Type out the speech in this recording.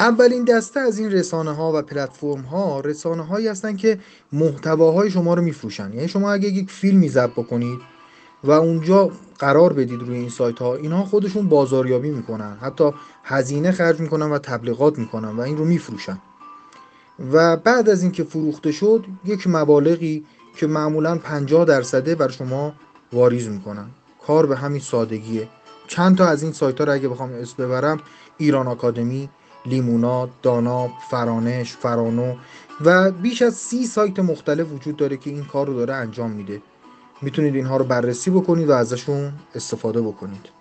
اولین دسته از این رسانه ها و پلتفرم ها رسانه هایی هستن که محتواهای شما رو میفروشن. یعنی شما اگه یک فیلمی ضبط بکنید و اونجا قرار بدید روی این سایت ها اینها خودشون بازاریابی می‌کنن. حتی هزینه خرج می‌کنن و تبلیغات می‌کنن و این رو میفروشن. و بعد از اینکه فروخته شد یک مبالغی که معمولا 50 درصده بر شما واریز می‌کنن. کار به همین سادگیه. چند تا از این سایت ها رو اگه بخوام اسم ببرم ایران آکادمی لیمونا، داناب، فرانش، فرانو و بیش از سی سایت مختلف وجود داره که این کار رو داره انجام میده. می‌تونید اینها رو بررسی بکنید و ازشون استفاده بکنید.